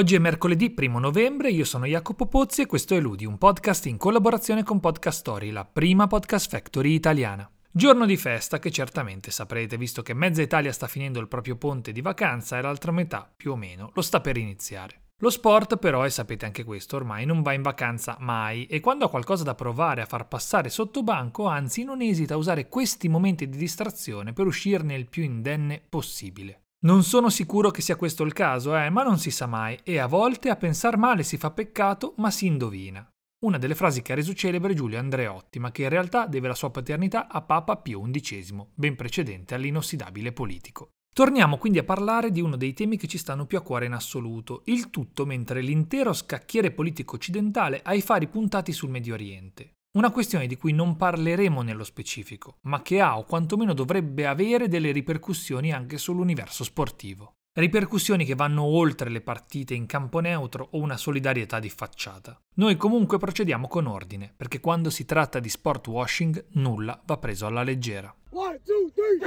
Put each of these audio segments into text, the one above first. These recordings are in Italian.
Oggi è mercoledì 1 novembre, io sono Jacopo Pozzi e questo è Ludi, un podcast in collaborazione con Podcast Story, la prima podcast factory italiana. Giorno di festa che certamente saprete, visto che mezza Italia sta finendo il proprio ponte di vacanza e l'altra metà, più o meno, lo sta per iniziare. Lo sport però, e sapete anche questo, ormai non va in vacanza mai e quando ha qualcosa da provare a far passare sotto banco, anzi non esita a usare questi momenti di distrazione per uscirne il più indenne possibile. Non sono sicuro che sia questo il caso, eh, ma non si sa mai, e a volte a pensar male si fa peccato, ma si indovina. Una delle frasi che ha reso celebre Giulio Andreotti, ma che in realtà deve la sua paternità a Papa Pio XI, ben precedente all'inossidabile politico. Torniamo quindi a parlare di uno dei temi che ci stanno più a cuore in assoluto, il tutto mentre l'intero scacchiere politico occidentale ha i fari puntati sul Medio Oriente. Una questione di cui non parleremo nello specifico, ma che ha o quantomeno dovrebbe avere delle ripercussioni anche sull'universo sportivo. Ripercussioni che vanno oltre le partite in campo neutro o una solidarietà di facciata. Noi comunque procediamo con ordine, perché quando si tratta di sport washing nulla va preso alla leggera. One, two, three,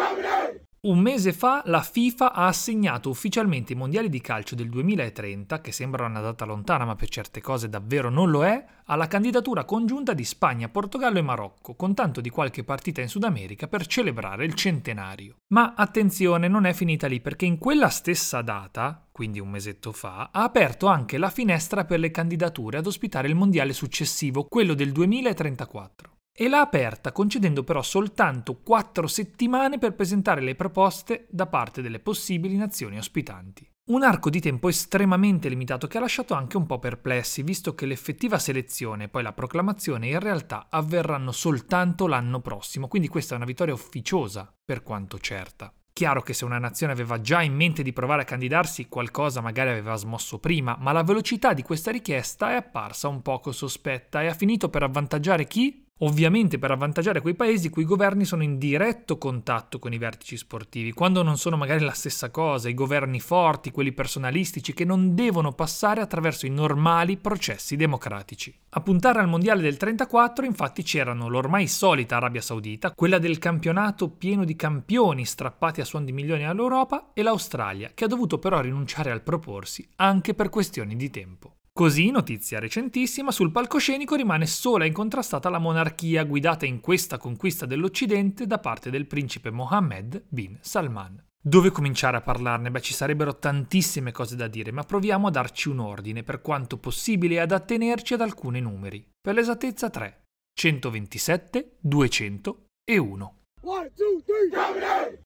un mese fa la FIFA ha assegnato ufficialmente i mondiali di calcio del 2030, che sembra una data lontana ma per certe cose davvero non lo è, alla candidatura congiunta di Spagna, Portogallo e Marocco, con tanto di qualche partita in Sud America per celebrare il centenario. Ma attenzione, non è finita lì perché in quella stessa data, quindi un mesetto fa, ha aperto anche la finestra per le candidature ad ospitare il mondiale successivo, quello del 2034 e l'ha aperta concedendo però soltanto quattro settimane per presentare le proposte da parte delle possibili nazioni ospitanti. Un arco di tempo estremamente limitato che ha lasciato anche un po' perplessi, visto che l'effettiva selezione e poi la proclamazione in realtà avverranno soltanto l'anno prossimo, quindi questa è una vittoria ufficiosa, per quanto certa. Chiaro che se una nazione aveva già in mente di provare a candidarsi, qualcosa magari aveva smosso prima, ma la velocità di questa richiesta è apparsa un poco sospetta e ha finito per avvantaggiare chi? Ovviamente per avvantaggiare quei paesi cui i governi sono in diretto contatto con i vertici sportivi, quando non sono magari la stessa cosa, i governi forti, quelli personalistici, che non devono passare attraverso i normali processi democratici. A puntare al mondiale del 34 infatti c'erano l'ormai solita Arabia Saudita, quella del campionato pieno di campioni strappati a suon di milioni all'Europa, e l'Australia, che ha dovuto però rinunciare al proporsi anche per questioni di tempo. Così, notizia recentissima, sul palcoscenico rimane sola e incontrastata la monarchia guidata in questa conquista dell'Occidente da parte del principe Mohammed bin Salman. Dove cominciare a parlarne? Beh, ci sarebbero tantissime cose da dire, ma proviamo a darci un ordine per quanto possibile e ad attenerci ad alcuni numeri. Per l'esattezza 3. 127, 200 e 1.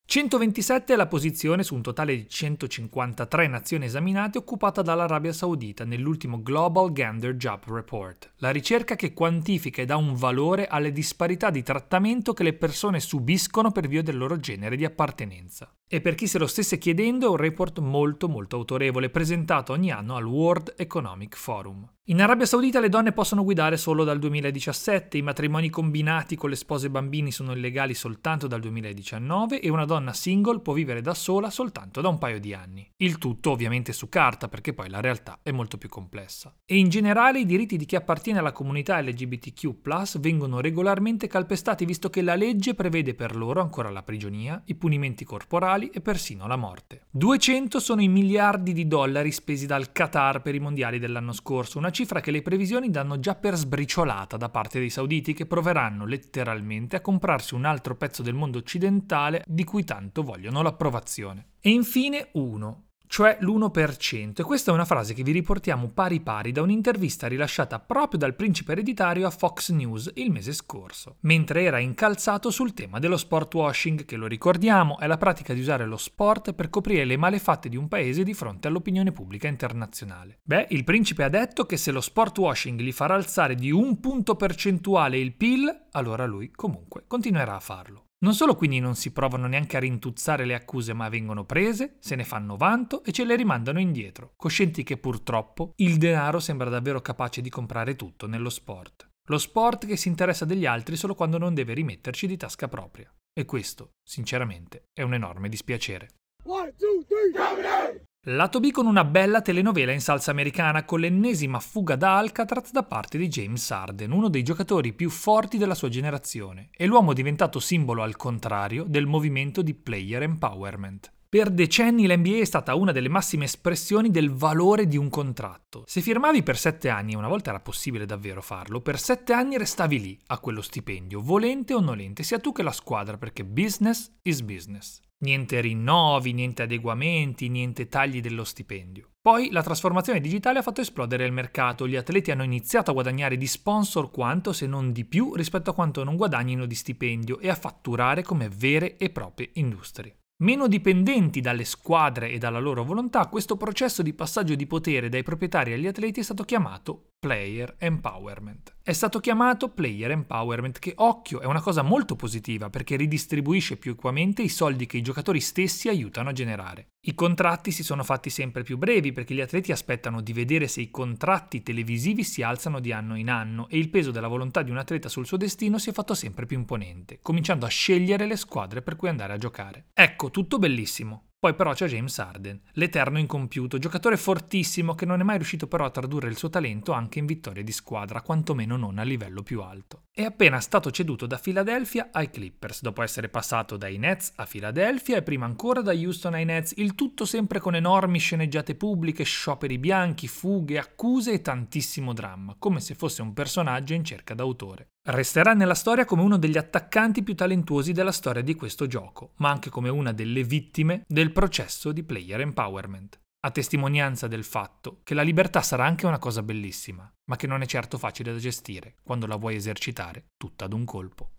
127 è la posizione su un totale di 153 nazioni esaminate occupata dall'Arabia Saudita nell'ultimo Global Gender Job Report, la ricerca che quantifica e dà un valore alle disparità di trattamento che le persone subiscono per via del loro genere di appartenenza. E per chi se lo stesse chiedendo è un report molto molto autorevole, presentato ogni anno al World Economic Forum. In Arabia Saudita le donne possono guidare solo dal 2017, i matrimoni combinati con le spose e bambini sono illegali soltanto dal 2019 e una donna single può vivere da sola soltanto da un paio di anni. Il tutto ovviamente su carta perché poi la realtà è molto più complessa. E in generale i diritti di chi appartiene alla comunità LGBTQ vengono regolarmente calpestati visto che la legge prevede per loro ancora la prigionia, i punimenti corporali e persino la morte. 200 sono i miliardi di dollari spesi dal Qatar per i mondiali dell'anno scorso, una cifra che le previsioni danno già per sbriciolata da parte dei sauditi che proveranno letteralmente a comprarsi un altro pezzo del mondo occidentale di cui tanto vogliono l'approvazione. E infine uno, cioè l'1%. E questa è una frase che vi riportiamo pari pari da un'intervista rilasciata proprio dal principe ereditario a Fox News il mese scorso, mentre era incalzato sul tema dello sport washing, che lo ricordiamo è la pratica di usare lo sport per coprire le malefatte di un paese di fronte all'opinione pubblica internazionale. Beh, il principe ha detto che se lo sport washing gli farà alzare di un punto percentuale il PIL, allora lui comunque continuerà a farlo. Non solo quindi non si provano neanche a rintuzzare le accuse, ma vengono prese, se ne fanno vanto e ce le rimandano indietro, coscienti che purtroppo il denaro sembra davvero capace di comprare tutto nello sport. Lo sport che si interessa degli altri solo quando non deve rimetterci di tasca propria. E questo, sinceramente, è un enorme dispiacere. One, two, three, Lato B con una bella telenovela in salsa americana con l'ennesima fuga da Alcatraz da parte di James Harden, uno dei giocatori più forti della sua generazione, e l'uomo diventato simbolo al contrario del movimento di player empowerment. Per decenni l'NBA è stata una delle massime espressioni del valore di un contratto. Se firmavi per sette anni, e una volta era possibile davvero farlo, per sette anni restavi lì, a quello stipendio, volente o nolente, sia tu che la squadra, perché business is business. Niente rinnovi, niente adeguamenti, niente tagli dello stipendio. Poi la trasformazione digitale ha fatto esplodere il mercato, gli atleti hanno iniziato a guadagnare di sponsor quanto, se non di più, rispetto a quanto non guadagnino di stipendio e a fatturare come vere e proprie industrie. Meno dipendenti dalle squadre e dalla loro volontà, questo processo di passaggio di potere dai proprietari agli atleti è stato chiamato player empowerment. È stato chiamato player empowerment che, occhio, è una cosa molto positiva perché ridistribuisce più equamente i soldi che i giocatori stessi aiutano a generare. I contratti si sono fatti sempre più brevi perché gli atleti aspettano di vedere se i contratti televisivi si alzano di anno in anno e il peso della volontà di un atleta sul suo destino si è fatto sempre più imponente, cominciando a scegliere le squadre per cui andare a giocare. Ecco, tutto bellissimo. Poi però c'è James Harden, l'eterno incompiuto, giocatore fortissimo che non è mai riuscito però a tradurre il suo talento anche in vittorie di squadra, quantomeno non a livello più alto. È appena stato ceduto da Philadelphia ai Clippers, dopo essere passato dai Nets a Philadelphia e prima ancora da Houston ai Nets, il tutto sempre con enormi sceneggiate pubbliche, scioperi bianchi, fughe, accuse e tantissimo dramma, come se fosse un personaggio in cerca d'autore. Resterà nella storia come uno degli attaccanti più talentuosi della storia di questo gioco, ma anche come una delle vittime del processo di player empowerment, a testimonianza del fatto che la libertà sarà anche una cosa bellissima, ma che non è certo facile da gestire quando la vuoi esercitare tutta ad un colpo.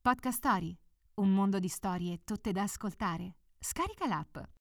Podcast Story, un mondo di storie tutte da ascoltare. Scarica l'app.